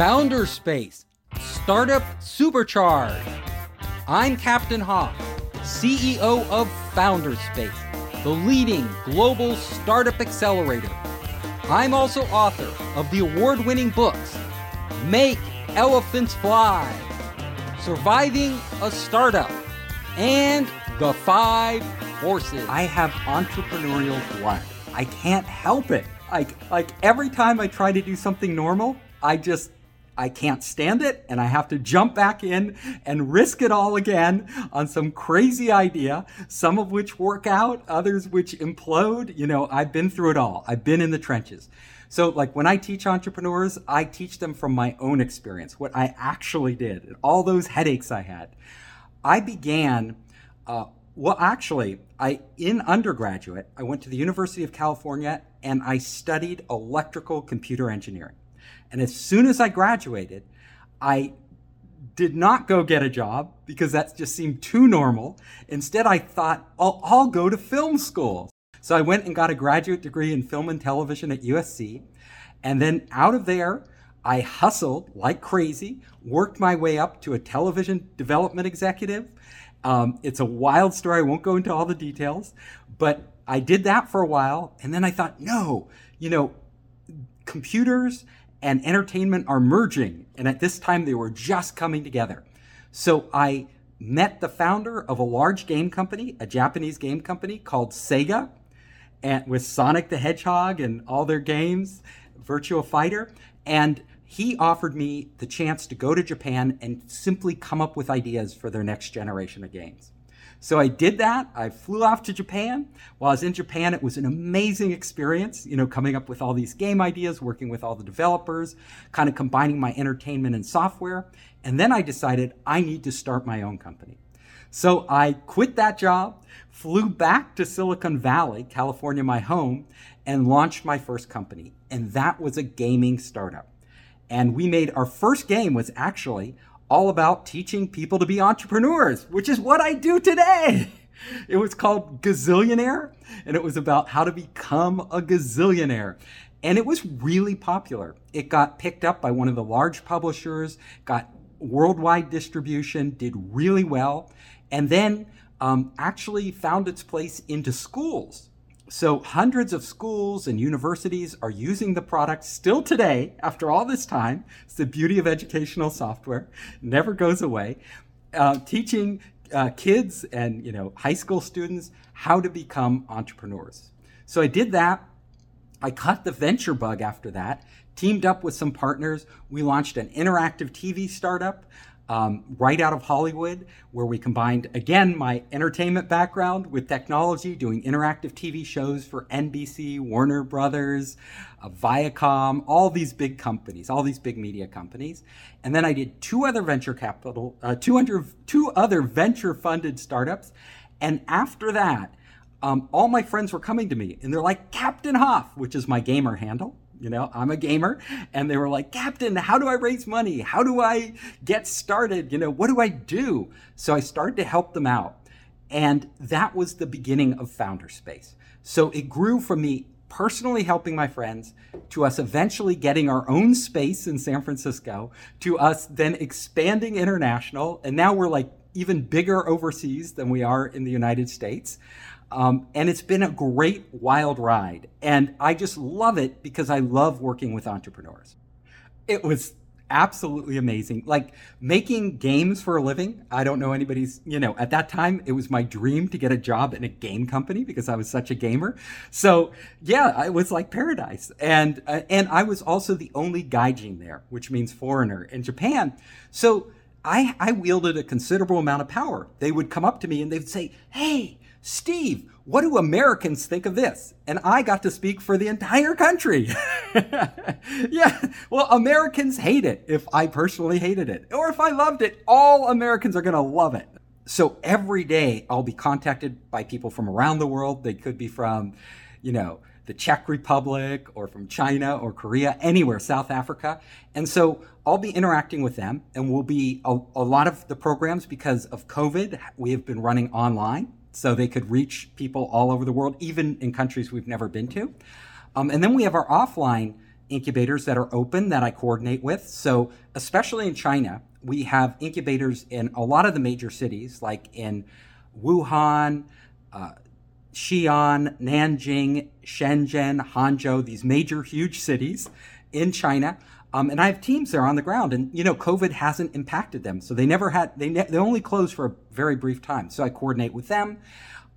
Founder Space, Startup Supercharge. I'm Captain Hoff, CEO of Founderspace, the leading global startup accelerator. I'm also author of the award winning books Make Elephants Fly, Surviving a Startup, and The Five Forces. I have entrepreneurial blood. I can't help it. Like like every time I try to do something normal, I just I can't stand it and I have to jump back in and risk it all again on some crazy idea, some of which work out, others which implode. You know, I've been through it all. I've been in the trenches. So, like when I teach entrepreneurs, I teach them from my own experience, what I actually did, all those headaches I had. I began, uh, well, actually, I in undergraduate, I went to the University of California and I studied electrical computer engineering. And as soon as I graduated, I did not go get a job because that just seemed too normal. Instead, I thought, I'll, I'll go to film school. So I went and got a graduate degree in film and television at USC. And then out of there, I hustled like crazy, worked my way up to a television development executive. Um, it's a wild story. I won't go into all the details, but I did that for a while. And then I thought, no, you know, computers and entertainment are merging. And at this time, they were just coming together. So I met the founder of a large game company, a Japanese game company called Sega, and with Sonic the Hedgehog and all their games, Virtua Fighter. And he offered me the chance to go to Japan and simply come up with ideas for their next generation of games. So I did that. I flew off to Japan. While I was in Japan, it was an amazing experience, you know, coming up with all these game ideas, working with all the developers, kind of combining my entertainment and software. And then I decided I need to start my own company. So I quit that job, flew back to Silicon Valley, California, my home, and launched my first company. And that was a gaming startup. And we made our first game was actually all about teaching people to be entrepreneurs, which is what I do today. It was called Gazillionaire, and it was about how to become a gazillionaire. And it was really popular. It got picked up by one of the large publishers, got worldwide distribution, did really well, and then um, actually found its place into schools so, hundreds of schools and universities are using the product still today, after all this time. It's the beauty of educational software, never goes away. Uh, teaching uh, kids and you know high school students how to become entrepreneurs. So I did that. I caught the venture bug after that. Teamed up with some partners, we launched an interactive TV startup um, right out of Hollywood, where we combined, again, my entertainment background with technology, doing interactive TV shows for NBC, Warner Brothers, uh, Viacom, all these big companies, all these big media companies. And then I did two other venture capital, uh, 200, two other venture funded startups. And after that, um, all my friends were coming to me and they're like, Captain Hoff, which is my gamer handle. You know, I'm a gamer. And they were like, Captain, how do I raise money? How do I get started? You know, what do I do? So I started to help them out. And that was the beginning of Founderspace. So it grew from me personally helping my friends to us eventually getting our own space in San Francisco to us then expanding international. And now we're like even bigger overseas than we are in the United States. Um, and it's been a great wild ride. And I just love it because I love working with entrepreneurs. It was absolutely amazing. Like making games for a living. I don't know anybody's, you know, at that time it was my dream to get a job in a game company because I was such a gamer. So, yeah, it was like paradise. And uh, and I was also the only gaijin there, which means foreigner in Japan. So, I I wielded a considerable amount of power. They would come up to me and they'd say, "Hey, Steve, what do Americans think of this? And I got to speak for the entire country. yeah, well, Americans hate it if I personally hated it. Or if I loved it, all Americans are going to love it. So every day I'll be contacted by people from around the world. They could be from, you know, the Czech Republic or from China or Korea, anywhere, South Africa. And so I'll be interacting with them and we'll be a, a lot of the programs because of COVID, we have been running online so they could reach people all over the world, even in countries we've never been to. Um, and then we have our offline incubators that are open that I coordinate with. So, especially in China, we have incubators in a lot of the major cities, like in Wuhan, uh, Xi'an, Nanjing, Shenzhen, Hangzhou, these major, huge cities in China. Um, and I have teams there on the ground, and you know, COVID hasn't impacted them, so they never had they ne- they only closed for a very brief time. So I coordinate with them.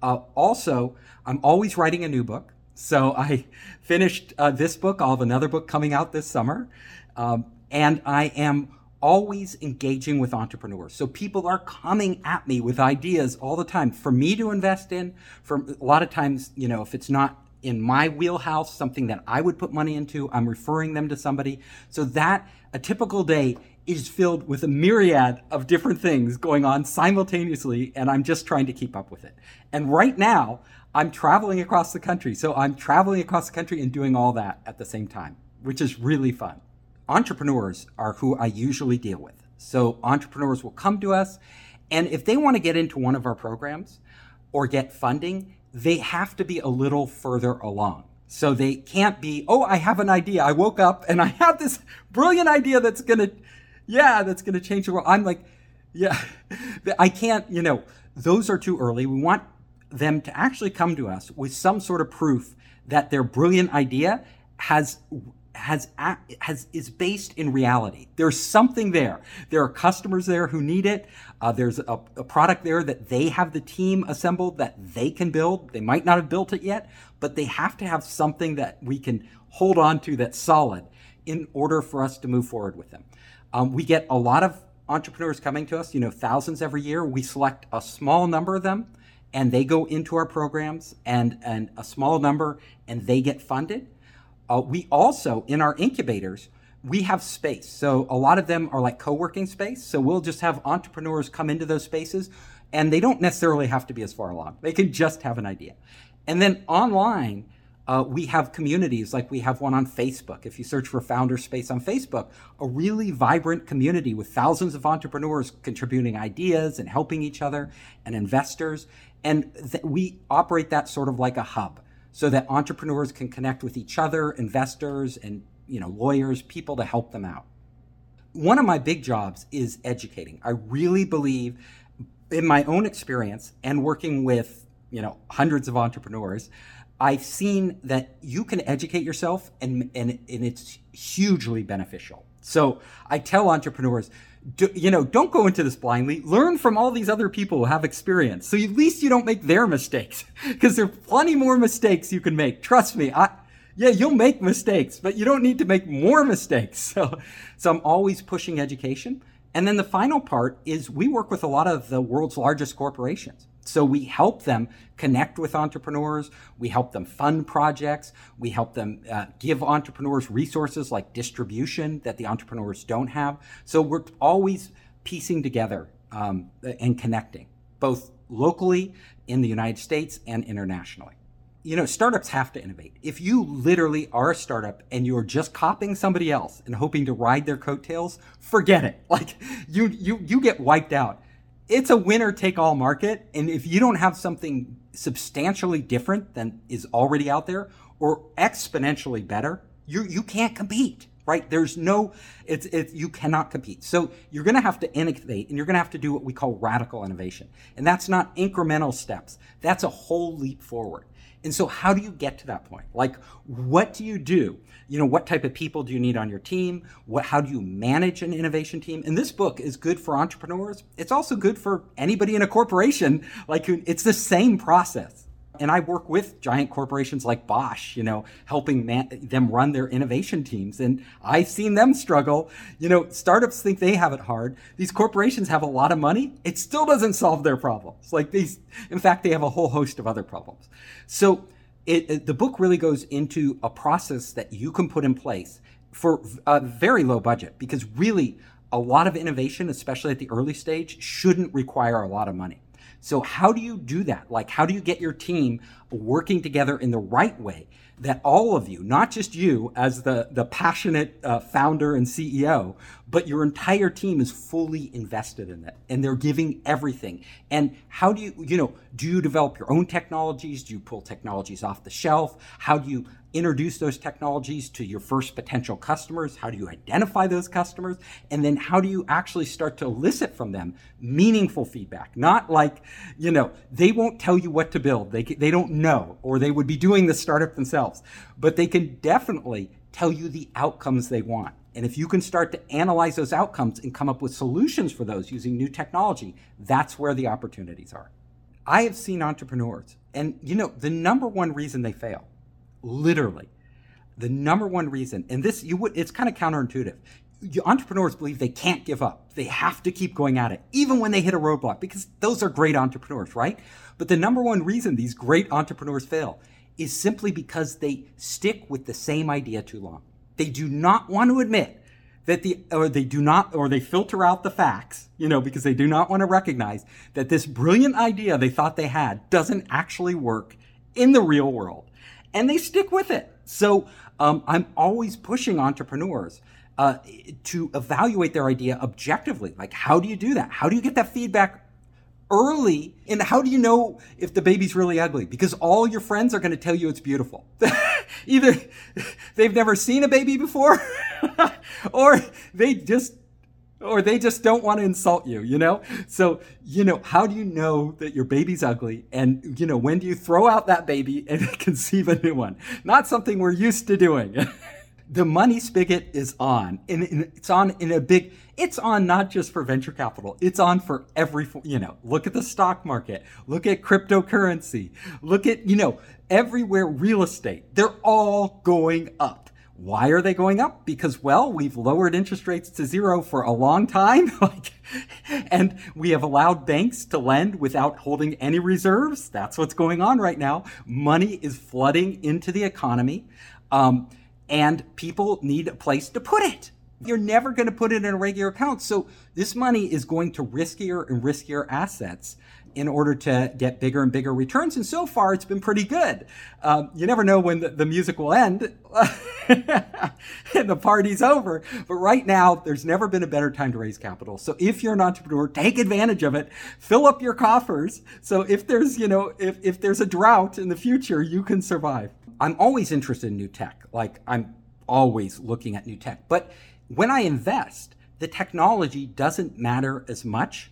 Uh, also, I'm always writing a new book. So I finished uh, this book. I'll have another book coming out this summer, um, and I am always engaging with entrepreneurs. So people are coming at me with ideas all the time for me to invest in. For a lot of times, you know, if it's not in my wheelhouse, something that I would put money into, I'm referring them to somebody. So that a typical day is filled with a myriad of different things going on simultaneously, and I'm just trying to keep up with it. And right now, I'm traveling across the country. So I'm traveling across the country and doing all that at the same time, which is really fun entrepreneurs are who I usually deal with. So entrepreneurs will come to us, and if they want to get into one of our programs or get funding, they have to be a little further along. So they can't be, oh, I have an idea. I woke up and I have this brilliant idea that's going to, yeah, that's going to change the world. I'm like, yeah, I can't, you know, those are too early. We want them to actually come to us with some sort of proof that their brilliant idea has has has is based in reality. There's something there. There are customers there who need it. Uh, there's a, a, product there that they have the team assembled that they can build. They might not have built it yet, but they have to have something that we can hold on to that's solid in order for us to move forward with them. Um, we get a lot of entrepreneurs coming to us. You know, thousands every year. We select a small number of them, and they go into our programs, and and a small number, and they get funded uh, we also, in our incubators, we have space. So a lot of them are like co-working space. So we'll just have entrepreneurs come into those spaces and they don't necessarily have to be as far along. They can just have an idea. And then online, uh, we have communities like we have one on Facebook. If you search for Founder Space on Facebook, a really vibrant community with thousands of entrepreneurs contributing ideas and helping each other and investors. And th- we operate that sort of like a hub so that entrepreneurs can connect with each other, investors and you know lawyers, people to help them out. One of my big jobs is educating. I really believe in my own experience and working with, you know, hundreds of entrepreneurs, I've seen that you can educate yourself and, and, and it's hugely beneficial. So I tell entrepreneurs, do, you know, don't go into this blindly. Learn from all these other people who have experience. So at least you don't make their mistakes because there are plenty more mistakes you can make. Trust me. I, yeah, you'll make mistakes, but you don't need to make more mistakes. So, so I'm always pushing education. And then the final part is we work with a lot of the world's largest corporations. So we help them connect with entrepreneurs. We help them fund projects. We help them uh, give entrepreneurs resources like distribution that the entrepreneurs don't have. So we're always piecing together um, and connecting, both locally in the United States and internationally. You know, startups have to innovate. If you literally are a startup and you're just copying somebody else and hoping to ride their coattails, forget it. Like you, you, you get wiped out it's a winner take all market. And if you don't have something substantially different than is already out there or exponentially better, you, you can't compete, right? There's no, it's, it's, you cannot compete. So you're going to have to innovate and you're going to have to do what we call radical innovation. And that's not incremental steps. That's a whole leap forward. And so how do you get to that point? Like, what do you do? You know, what type of people do you need on your team? What, how do you manage an innovation team? And this book is good for entrepreneurs. It's also good for anybody in a corporation. Like, it's the same process. And I work with giant corporations like Bosch, you know, helping man- them run their innovation teams. And I've seen them struggle. You know, startups think they have it hard. These corporations have a lot of money. It still doesn't solve their problems. Like these, in fact, they have a whole host of other problems. So it, it, the book really goes into a process that you can put in place for a very low budget because really a lot of innovation, especially at the early stage, shouldn't require a lot of money. So, how do you do that? Like, how do you get your team working together in the right way that all of you, not just you as the, the passionate uh, founder and CEO, but your entire team is fully invested in it and they're giving everything? And how do you, you know, do you develop your own technologies? Do you pull technologies off the shelf? How do you introduce those technologies to your first potential customers? How do you identify those customers? And then how do you actually start to elicit from them meaningful feedback? Not like, you know, they won't tell you what to build. They, they don't know, or they would be doing the startup themselves, but they can definitely tell you the outcomes they want. And if you can start to analyze those outcomes and come up with solutions for those using new technology, that's where the opportunities are. I have seen entrepreneurs, and you know, the number one reason they fail, literally, the number one reason, and this you would it's kind of counterintuitive. Entrepreneurs believe they can't give up. They have to keep going at it, even when they hit a roadblock, because those are great entrepreneurs, right? But the number one reason these great entrepreneurs fail is simply because they stick with the same idea too long. They do not want to admit that the or they do not or they filter out the facts, you know, because they do not want to recognize that this brilliant idea they thought they had doesn't actually work in the real world, and they stick with it. So um, I'm always pushing entrepreneurs uh, to evaluate their idea objectively. Like, how do you do that? How do you get that feedback early and how do you know if the baby's really ugly because all your friends are going to tell you it's beautiful either they've never seen a baby before or they just or they just don't want to insult you you know? So you know how do you know that your baby's ugly? And you know when do you throw out that baby and conceive a new one? Not something we're used to doing. The money spigot is on and it's on in a big it's on not just for venture capital it's on for every you know look at the stock market look at cryptocurrency look at you know everywhere real estate they're all going up why are they going up? Because well we've lowered interest rates to zero for a long time. Like and we have allowed banks to lend without holding any reserves. That's what's going on right now. Money is flooding into the economy um, and people need a place to put it. You're never going to put it in a regular account. So this money is going to riskier and riskier assets in order to get bigger and bigger returns. And so far, it's been pretty good. Um, you never know when the, the music will end and the party's over. But right now, there's never been a better time to raise capital. So if you're an entrepreneur, take advantage of it. Fill up your coffers. So if there's, you know, if, if there's a drought in the future, you can survive. I'm always interested in new tech. Like I'm always looking at new tech. But when I invest, the technology doesn't matter as much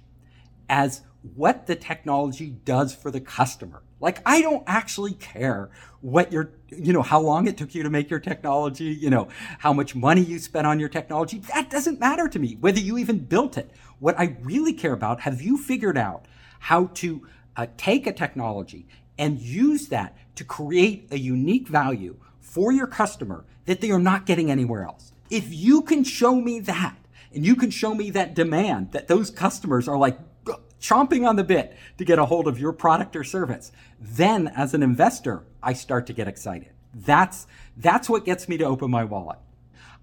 as what the technology does for the customer. Like I don't actually care what your, you know, how long it took you to make your technology, you know, how much money you spent on your technology. That doesn't matter to me, whether you even built it. What I really care about, have you figured out how to uh, take a technology and use that to create a unique value for your customer that they are not getting anywhere else. If you can show me that, and you can show me that demand that those customers are like chomping on the bit to get a hold of your product or service, then as an investor, I start to get excited. That's, that's what gets me to open my wallet.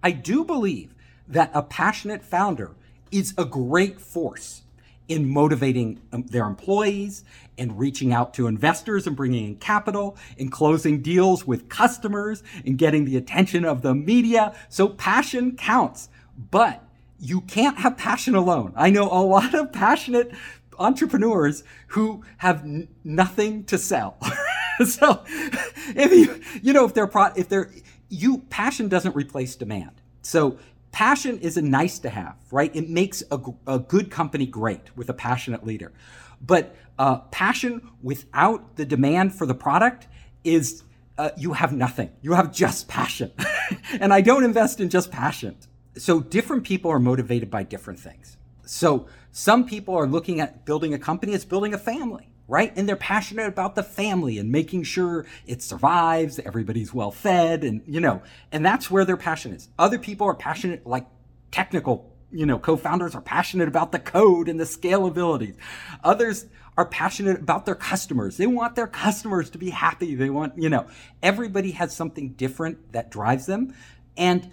I do believe that a passionate founder is a great force in motivating um, their employees and reaching out to investors and bringing in capital and closing deals with customers and getting the attention of the media. So passion counts, but you can't have passion alone. I know a lot of passionate entrepreneurs who have n- nothing to sell. so if you, you know, if they're, pro- if they're, you, passion doesn't replace demand. So passion is a nice to have, right? It makes a, a good company great with a passionate leader. But uh, passion without the demand for the product is uh, you have nothing. You have just passion. and I don't invest in just passion. So different people are motivated by different things. So some people are looking at building a company as building a family right? And they're passionate about the family and making sure it survives, everybody's well fed, and you know, and that's where their passion is. Other people are passionate, like technical, you know, co-founders are passionate about the code and the scalability. Others are passionate about their customers. They want their customers to be happy. They want, you know, everybody has something different that drives them. And,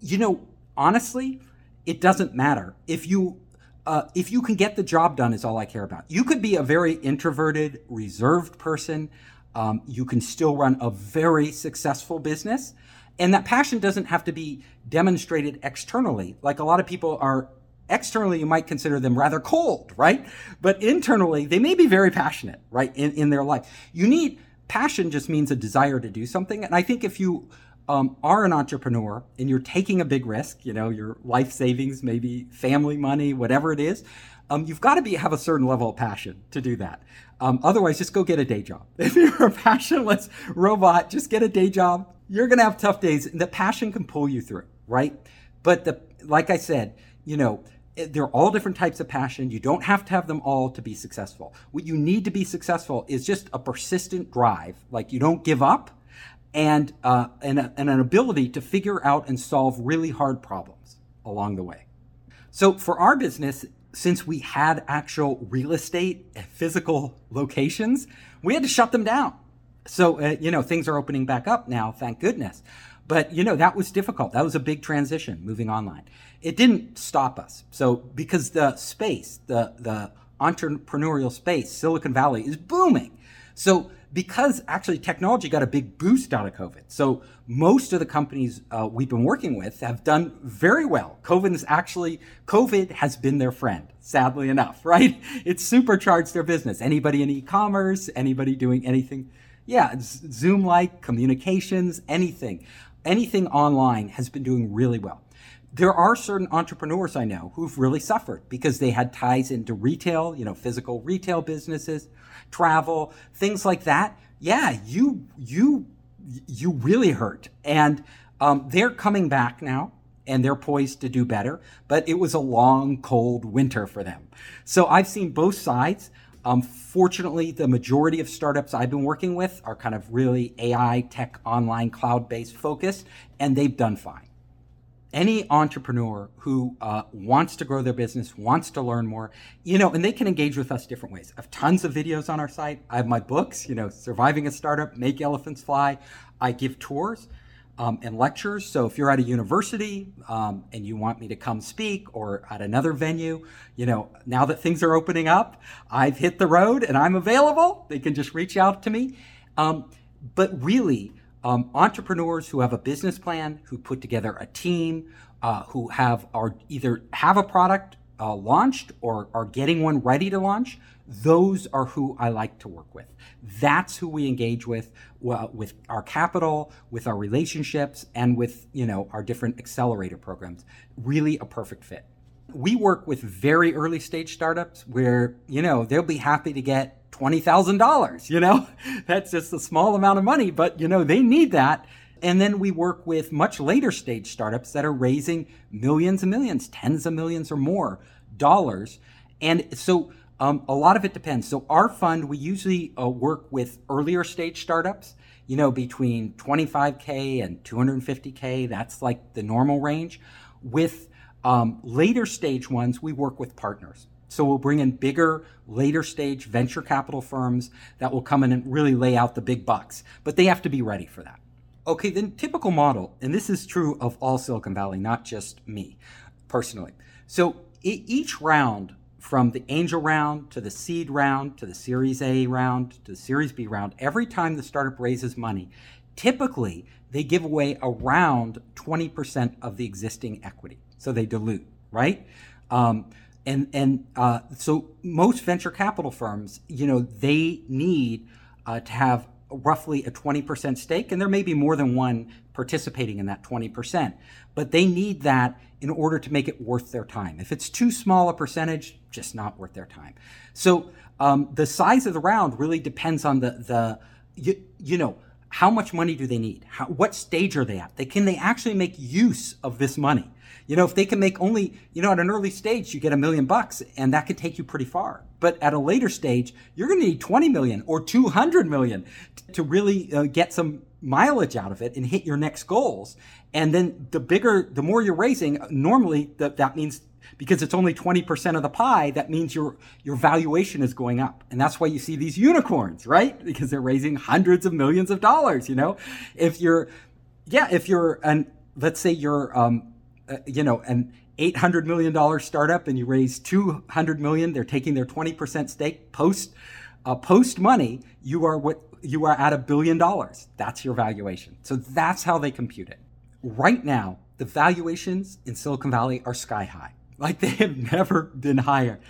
you know, honestly, it doesn't matter. If you uh, if you can get the job done is all I care about. You could be a very introverted, reserved person. Um, you can still run a very successful business. And that passion doesn't have to be demonstrated externally. Like a lot of people are externally, you might consider them rather cold, right? But internally, they may be very passionate, right? In, in their life. You need passion just means a desire to do something. And I think if you um, are an entrepreneur and you're taking a big risk, you know, your life savings, maybe family money, whatever it is, um, you've got to be have a certain level of passion to do that. Um, otherwise, just go get a day job. If you're a passionless robot, just get a day job. You're going to have tough days. And the passion can pull you through, right? But the, like I said, you know, they're all different types of passion. You don't have to have them all to be successful. What you need to be successful is just a persistent drive. Like you don't give up and, uh, and, and an ability to figure out and solve really hard problems along the way. So for our business, since we had actual real estate and physical locations, we had to shut them down. So, uh, you know, things are opening back up now, thank goodness. But, you know, that was difficult. That was a big transition moving online. It didn't stop us. So, because the space, the, the entrepreneurial space, Silicon Valley is booming. So, because actually technology got a big boost out of COVID. So most of the companies uh, we've been working with have done very well. COVID is actually, COVID has been their friend, sadly enough, right? It's supercharged their business. Anybody in e-commerce, anybody doing anything, yeah, Zoom-like communications, anything, anything online has been doing really well there are certain entrepreneurs I know who've really suffered because they had ties into retail, you know, physical retail businesses, travel, things like that. Yeah, you you you really hurt, and um, they're coming back now. And they're poised to do better, but it was a long, cold winter for them. So I've seen both sides. Um, fortunately, the majority of startups I've been working with are kind of really AI, tech, online, cloud based focused, and they've done fine any entrepreneur who uh, wants to grow their business, wants to learn more, you know, and they can engage with us different ways. I have tons of videos on our site. I have my books, you know, Surviving a Startup, Make Elephants Fly. I give tours um, and lectures. So if you're at a university um, and you want me to come speak or at another venue, you know, now that things are opening up, I've hit the road and I'm available. They can just reach out to me. Um, but really, um, entrepreneurs who have a business plan, who put together a team, uh, who have are either have a product uh, launched or are getting one ready to launch. Those are who I like to work with. That's who we engage with, uh, with our capital, with our relationships, and with you know our different accelerator programs. Really, a perfect fit. We work with very early stage startups where you know they'll be happy to get $20,000, you know? That's just a small amount of money, but you know, they need that. And then we work with much later stage startups that are raising millions and millions, tens of millions or more dollars. And so um, a lot of it depends. So our fund, we usually uh, work with earlier stage startups, you know, between 25K and 250K. That's like the normal range. With um, later stage ones, we work with partners. So we'll bring in bigger, later stage venture capital firms that will come in and really lay out the big bucks, but they have to be ready for that. Okay, then typical model, and this is true of all Silicon Valley, not just me personally. So each round, from the angel round to the seed round to the Series A round to the Series B round, every time the startup raises money, typically they give away around 20% of the existing equity. So they dilute, right? Um, and and uh, so most venture capital firms, you know, they need uh, to have roughly a 20% stake, and there may be more than one participating in that 20%. But they need that in order to make it worth their time. If it's too small a percentage, just not worth their time. So um, the size of the round really depends on the the you, you know how much money do they need? How, what stage are they at? They, can they actually make use of this money? You know, if they can make only, you know, at an early stage, you get a million bucks and that could take you pretty far. But at a later stage, you're going to need 20 million or 200 million to really uh, get some mileage out of it and hit your next goals. And then the bigger, the more you're raising, normally that, that means because it's only 20% of the pie, that means your, your valuation is going up. And that's why you see these unicorns, right? Because they're raising hundreds of millions of dollars, you know? If you're, yeah, if you're an, let's say you're, um, uh, you know, an $800 million startup and you raise 200 million, they're taking their 20% stake post, uh, post money, you are what you are at a billion dollars. That's your valuation. So that's how they compute it. Right now, the valuations in Silicon Valley are sky high. Like they have never been higher.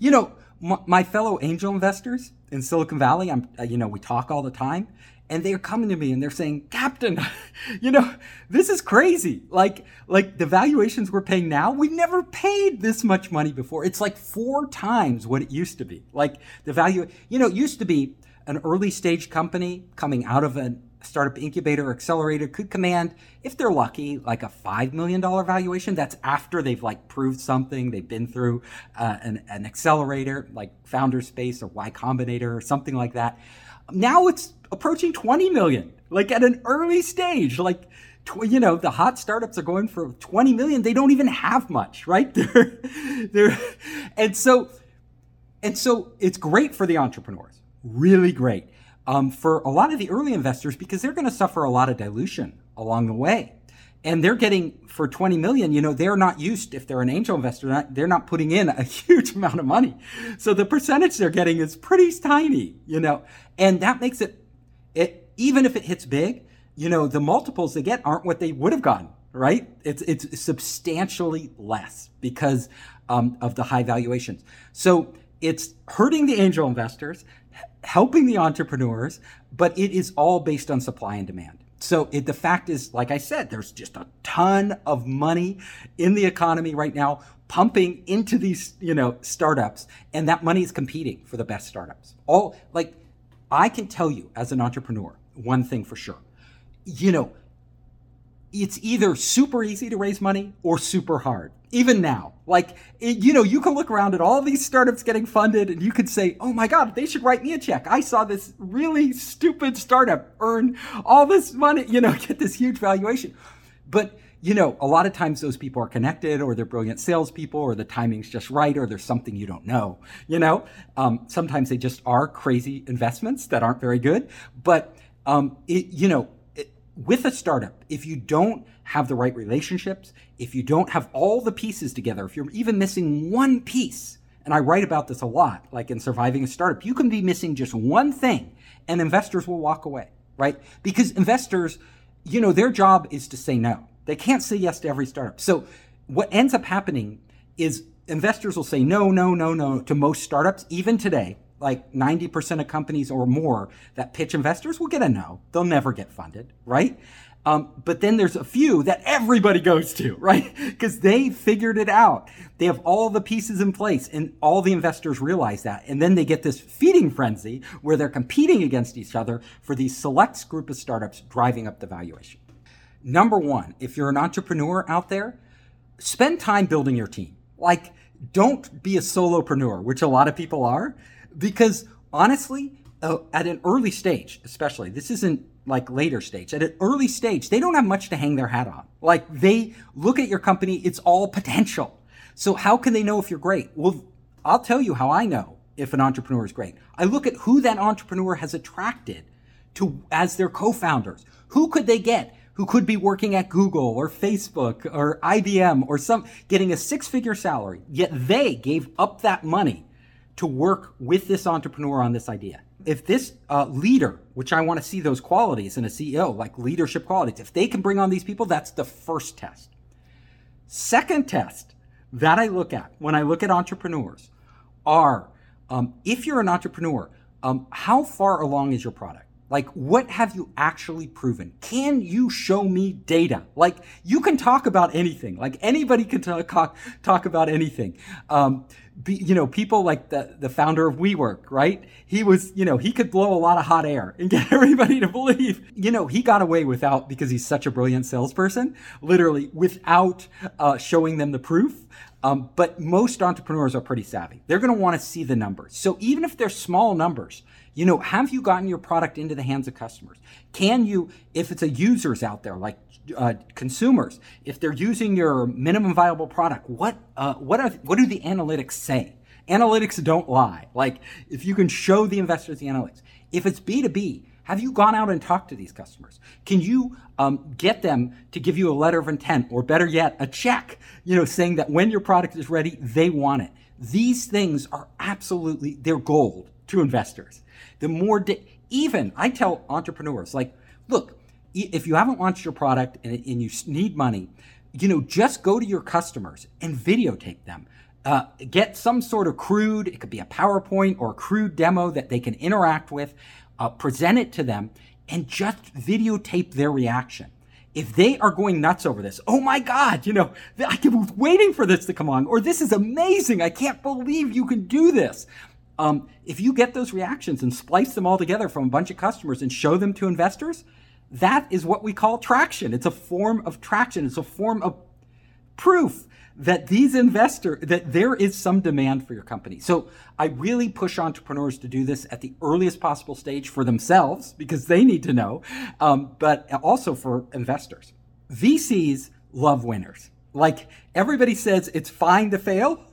You know, my, my fellow angel investors in Silicon Valley, I'm, uh, you know, we talk all the time and they're coming to me and they're saying, Captain, you know, this is crazy. Like, like the valuations we're paying now, we've never paid this much money before. It's like four times what it used to be. Like the value, you know, it used to be an early stage company coming out of a startup incubator or accelerator could command, if they're lucky, like a $5 million valuation. That's after they've like proved something. They've been through uh, an, an accelerator like Founder Space or Y Combinator or something like that. Now it's approaching 20 million, like at an early stage. Like, tw- you know, the hot startups are going for 20 million. They don't even have much, right? They're, they're, and so, and so it's great for the entrepreneurs, really great. Um, for a lot of the early investors because they're going to suffer a lot of dilution along the way. And they're getting for 20 million you know they're not used if they're an angel investor they're not putting in a huge amount of money. So the percentage they're getting is pretty tiny you know and that makes it it even if it hits big you know the multiples they get aren't what they would have gotten right? It's it's substantially less because um, of the high valuations. So it's hurting the angel investors helping the entrepreneurs but it is all based on supply and demand so it, the fact is, like I said, there's just a ton of money in the economy right now pumping into these, you know, startups, and that money is competing for the best startups. All like I can tell you as an entrepreneur, one thing for sure. You know, it's either super easy to raise money or super hard. Even now, like, it, you know, you can look around at all these startups getting funded and you could say, oh my God, they should write me a check. I saw this really stupid startup earn all this money, you know, get this huge valuation. But, you know, a lot of times those people are connected or they're brilliant salespeople or the timing's just right or there's something you don't know, you know? Um, sometimes they just are crazy investments that aren't very good. But, um, it, you know, with a startup, if you don't have the right relationships, if you don't have all the pieces together, if you're even missing one piece, and I write about this a lot, like in surviving a startup, you can be missing just one thing and investors will walk away, right? Because investors, you know, their job is to say no. They can't say yes to every startup. So what ends up happening is investors will say no, no, no, no to most startups, even today like 90% of companies or more that pitch investors will get a no. They'll never get funded, right? Um, but then there's a few that everybody goes to, right? Because they figured it out. They have all the pieces in place and all the investors realize that. And then they get this feeding frenzy where they're competing against each other for these select group of startups driving up the valuation. Number one, if you're an entrepreneur out there, spend time building your team. Like, don't be a solopreneur, which a lot of people are because honestly, uh, at an early stage, especially, this isn't like later stage. At an early stage, they don't have much to hang their hat on. Like they look at your company, it's all potential. So how can they know if you're great? Well, I'll tell you how I know if an entrepreneur is great. I look at who that entrepreneur has attracted to as their co-founders. Who could they get? Who could be working at Google or Facebook or IBM or some getting a six-figure salary, yet they gave up that money to work with this entrepreneur on this idea. If this uh, leader, which I want to see those qualities in a CEO, like leadership qualities, if they can bring on these people, that's the first test. Second test that I look at when I look at entrepreneurs are um, if you're an entrepreneur, um, how far along is your product? Like, what have you actually proven? Can you show me data? Like, you can talk about anything. Like, anybody can talk, talk about anything. Um, you know, people like the, the founder of WeWork, right? He was, you know, he could blow a lot of hot air and get everybody to believe, you know, he got away without, because he's such a brilliant salesperson, literally without uh, showing them the proof. Um, but most entrepreneurs are pretty savvy. They're going to want to see the numbers. So even if they're small numbers, you know, have you gotten your product into the hands of customers? Can you, if it's a users out there, like uh, consumers, if they're using your minimum viable product, what uh, what are what do the analytics say? Analytics don't lie. Like if you can show the investors the analytics. If it's B two B, have you gone out and talked to these customers? Can you um, get them to give you a letter of intent, or better yet, a check? You know, saying that when your product is ready, they want it. These things are absolutely they're gold to investors. The more, even I tell entrepreneurs, like, look, if you haven't launched your product and, and you need money, you know, just go to your customers and videotape them. uh, get some sort of crude, it could be a PowerPoint or a crude demo that they can interact with, uh, present it to them, and just videotape their reaction. If they are going nuts over this, oh my God, you know, I was waiting for this to come on, or this is amazing, I can't believe you can do this. Um, if you get those reactions and splice them all together from a bunch of customers and show them to investors, that is what we call traction. It's a form of traction. It's a form of proof that these investors that there is some demand for your company. So I really push entrepreneurs to do this at the earliest possible stage for themselves because they need to know, um, but also for investors. VCs love winners. Like everybody says, it's fine to fail.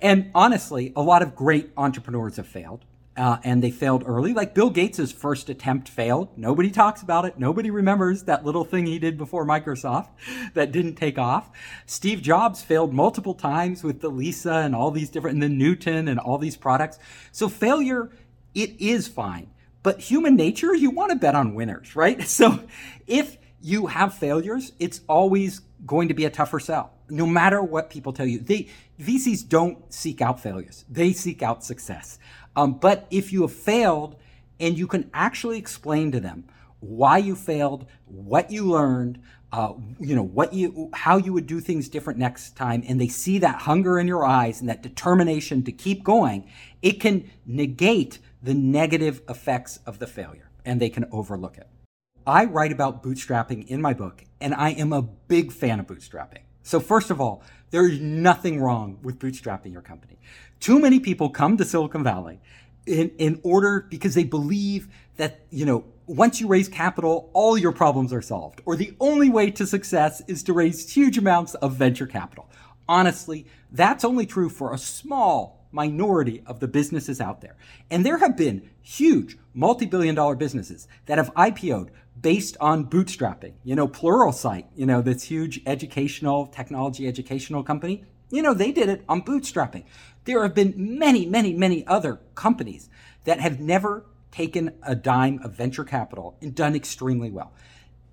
And honestly, a lot of great entrepreneurs have failed uh, and they failed early. Like Bill Gates' first attempt failed. Nobody talks about it. Nobody remembers that little thing he did before Microsoft that didn't take off. Steve Jobs failed multiple times with the Lisa and all these different, and the Newton and all these products. So failure, it is fine. But human nature, you want to bet on winners, right? So if you have failures, it's always going to be a tougher sell. No matter what people tell you, they VCs don't seek out failures; they seek out success. Um, but if you have failed and you can actually explain to them why you failed, what you learned, uh, you know what you how you would do things different next time and they see that hunger in your eyes and that determination to keep going it can negate the negative effects of the failure and they can overlook it i write about bootstrapping in my book and i am a big fan of bootstrapping so first of all there is nothing wrong with bootstrapping your company too many people come to Silicon Valley in, in order because they believe that, you know, once you raise capital, all your problems are solved. Or the only way to success is to raise huge amounts of venture capital. Honestly, that's only true for a small minority of the businesses out there. And there have been huge multi billion dollar businesses that have IPO'd based on bootstrapping. You know, Pluralsight, you know, this huge educational, technology educational company, you know, they did it on bootstrapping. There have been many, many, many other companies that have never taken a dime of venture capital and done extremely well.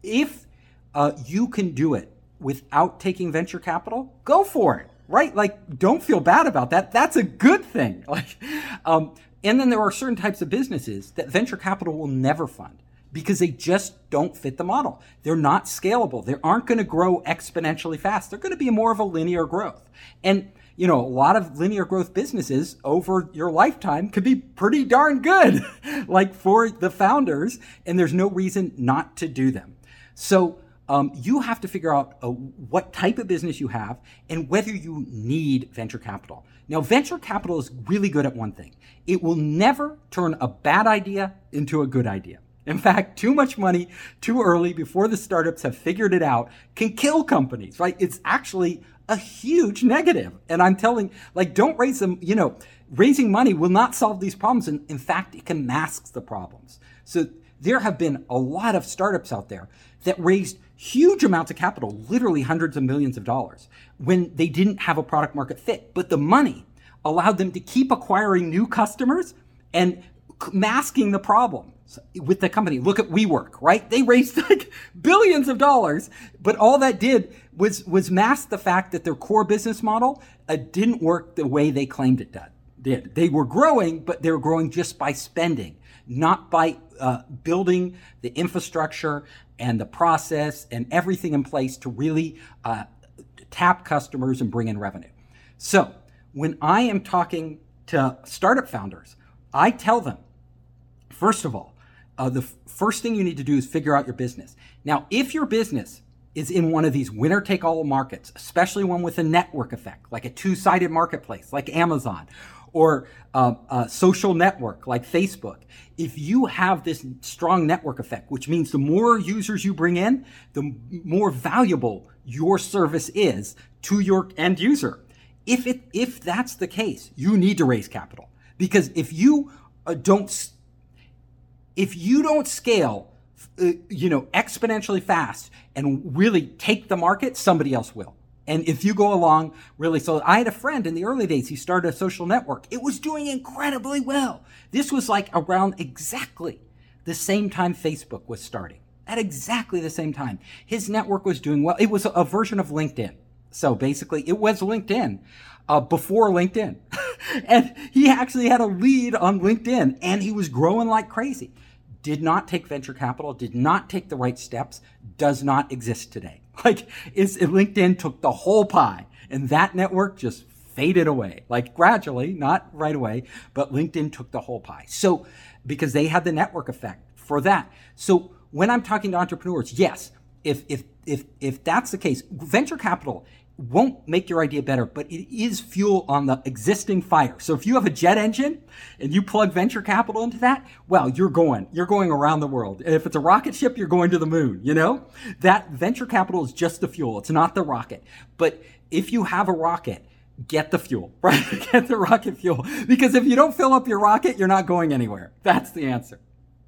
If uh, you can do it without taking venture capital, go for it, right? Like, don't feel bad about that. That's a good thing. Like, um, and then there are certain types of businesses that venture capital will never fund because they just don't fit the model. They're not scalable. They aren't going to grow exponentially fast. They're going to be more of a linear growth. And you know, a lot of linear growth businesses over your lifetime could be pretty darn good, like for the founders, and there's no reason not to do them. So um, you have to figure out uh, what type of business you have and whether you need venture capital. Now, venture capital is really good at one thing it will never turn a bad idea into a good idea. In fact, too much money too early before the startups have figured it out can kill companies, right? It's actually a huge negative. And I'm telling, like, don't raise them, you know, raising money will not solve these problems. And in fact, it can mask the problems. So there have been a lot of startups out there that raised huge amounts of capital, literally hundreds of millions of dollars, when they didn't have a product market fit. But the money allowed them to keep acquiring new customers and masking the problem with the company. Look at WeWork, right? They raised like billions of dollars, but all that did was was mask the fact that their core business model uh, didn't work the way they claimed it did. They were growing, but they were growing just by spending, not by uh, building the infrastructure and the process and everything in place to really uh, tap customers and bring in revenue. So when I am talking to startup founders, I tell them, first of all, uh, the f- first thing you need to do is figure out your business. Now, if your business is in one of these winner take all markets, especially one with a network effect, like a two sided marketplace like Amazon or uh, a social network like Facebook, if you have this strong network effect, which means the more users you bring in, the more valuable your service is to your end user. If it if that's the case, you need to raise capital because if you uh, don't if you don't scale uh, you know, exponentially fast and really take the market, somebody else will. And if you go along really so, I had a friend in the early days, he started a social network. It was doing incredibly well. This was like around exactly the same time Facebook was starting. At exactly the same time. His network was doing well. It was a version of LinkedIn. So basically, it was LinkedIn. Uh, before LinkedIn. and he actually had a lead on LinkedIn and he was growing like crazy. Did not take venture capital, did not take the right steps, does not exist today. Like, is LinkedIn took the whole pie and that network just faded away, like gradually, not right away, but LinkedIn took the whole pie. So, because they had the network effect for that. So, when I'm talking to entrepreneurs, yes, if if if if that's the case, venture capital won't make your idea better, but it is fuel on the existing fire. So if you have a jet engine and you plug venture capital into that, well, you're going, you're going around the world. If it's a rocket ship, you're going to the moon, you know? That venture capital is just the fuel. It's not the rocket. But if you have a rocket, get the fuel, right? get the rocket fuel. Because if you don't fill up your rocket, you're not going anywhere. That's the answer.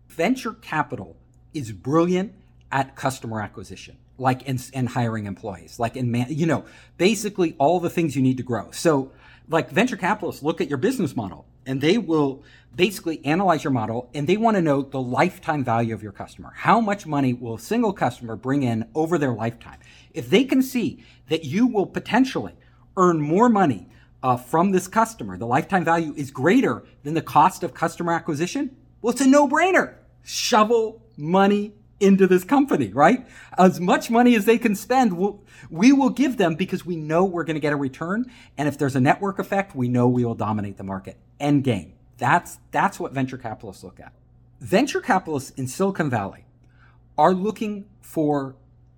Venture capital is brilliant at customer acquisition like in, in hiring employees, like in man, you know, basically all the things you need to grow. So like venture capitalists look at your business model and they will basically analyze your model and they want to know the lifetime value of your customer. How much money will a single customer bring in over their lifetime? If they can see that you will potentially earn more money uh, from this customer, the lifetime value is greater than the cost of customer acquisition, well, it's a no brainer. Shovel money into this company, right? As much money as they can spend, we'll, we will give them because we know we're going to get a return. And if there's a network effect, we know we will dominate the market. End game. That's, that's what venture capitalists look at. Venture capitalists in Silicon Valley are looking for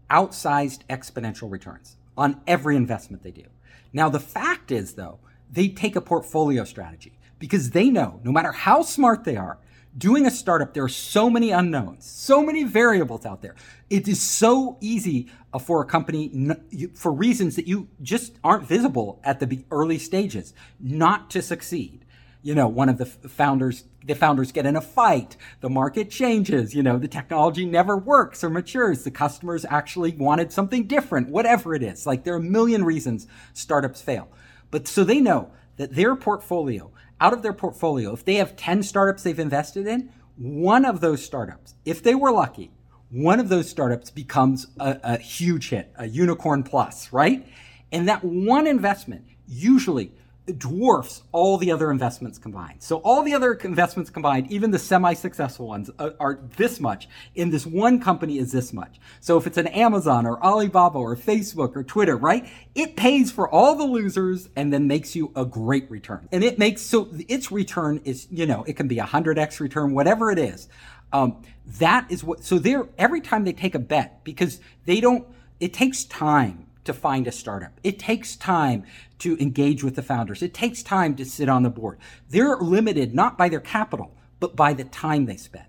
outsized exponential returns on every investment they do. Now, the fact is, though, they take a portfolio strategy because they know no matter how smart they are, doing a startup, there are so many unknowns, so many variables out there. It is so easy uh, for a company, for reasons that you just aren't visible at the early stages, not to succeed. You know, one of the founders, the founders get in a fight, the market changes, you know, the technology never works or matures, the customers actually wanted something different, whatever it is. Like there are a million reasons startups fail. But so they know that their portfolio out of their portfolio, if they have 10 startups they've invested in, one of those startups, if they were lucky, one of those startups becomes a, a huge hit, a unicorn plus, right? And that one investment usually dwarfs all the other investments combined. So all the other investments combined, even the semi-successful ones are, are, this much. In this one company is this much. So if it's an Amazon or Alibaba or Facebook or Twitter, right? It pays for all the losers and then makes you a great return. And it makes, so its return is, you know, it can be a 100x return, whatever it is. Um, that is what, so they're, every time they take a bet, because they don't, it takes time to find a startup. It takes time to engage with the founders. It takes time to sit on the board. They're limited not by their capital, but by the time they spend.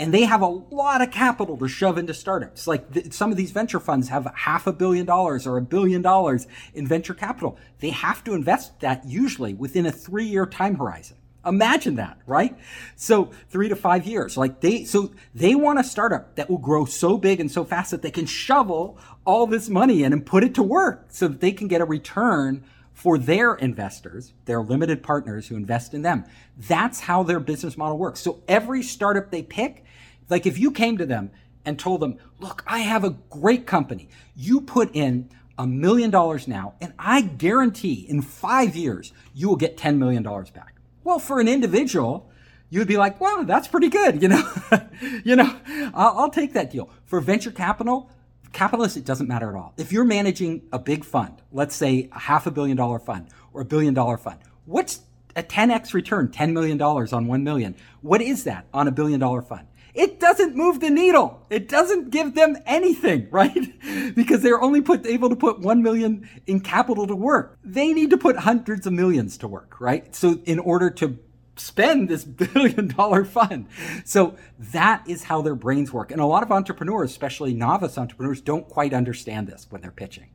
And they have a lot of capital to shove into startups. Like the, some of these venture funds have half a billion dollars or a billion dollars in venture capital. They have to invest that usually within a three year time horizon. Imagine that, right? So three to five years, like they, so they want a startup that will grow so big and so fast that they can shovel all this money in and put it to work so that they can get a return for their investors, their limited partners who invest in them. That's how their business model works. So every startup they pick, like if you came to them and told them, look, I have a great company. You put in a million dollars now, and I guarantee in five years, you will get $10 million back. Well, for an individual, you would be like, "Wow, that's pretty good." You know, you know, I'll, I'll, take that deal. For venture capital, capitalists, it doesn't matter at all. If you're managing a big fund, let's say a half a billion dollar fund or a billion dollar fund, what's a 10x return? $10 million on 1 million. What is that on a billion dollar fund? It doesn't move the needle. It doesn't give them anything, right? because they're only put, able to put 1 million in capital to work. They need to put hundreds of millions to work, right? So in order to spend this billion dollar fund. So that is how their brains work. And a lot of entrepreneurs, especially novice entrepreneurs, don't quite understand this when they're pitching.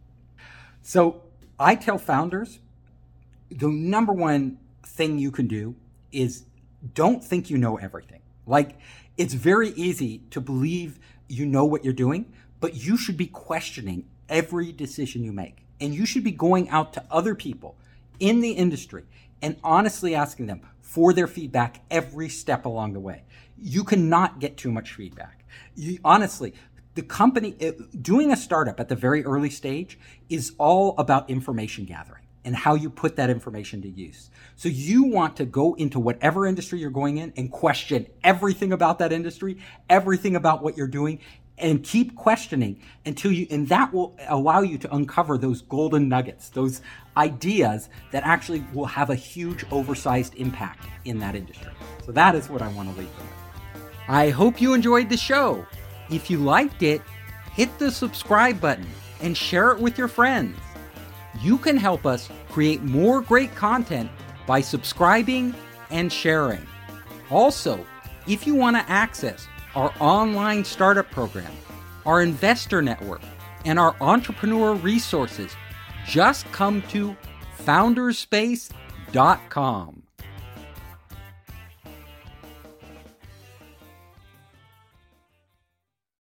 So I tell founders the number one thing you can do is don't think you know everything. Like it's very easy to believe you know what you're doing, but you should be questioning every decision you make. And you should be going out to other people in the industry and honestly asking them for their feedback every step along the way. You cannot get too much feedback. You, honestly, the company eh, doing a startup at the very early stage is all about information gathering. And how you put that information to use. So you want to go into whatever industry you're going in and question everything about that industry, everything about what you're doing, and keep questioning until you, and that will allow you to uncover those golden nuggets, those ideas that actually will have a huge oversized impact in that industry. So that is what I want to leave you with. I hope you enjoyed the show. If you liked it, hit the subscribe button and share it with your friends. You can help us create more great content by subscribing and sharing. Also, if you want to access our online startup program, our investor network, and our entrepreneur resources, just come to foundersspace.com.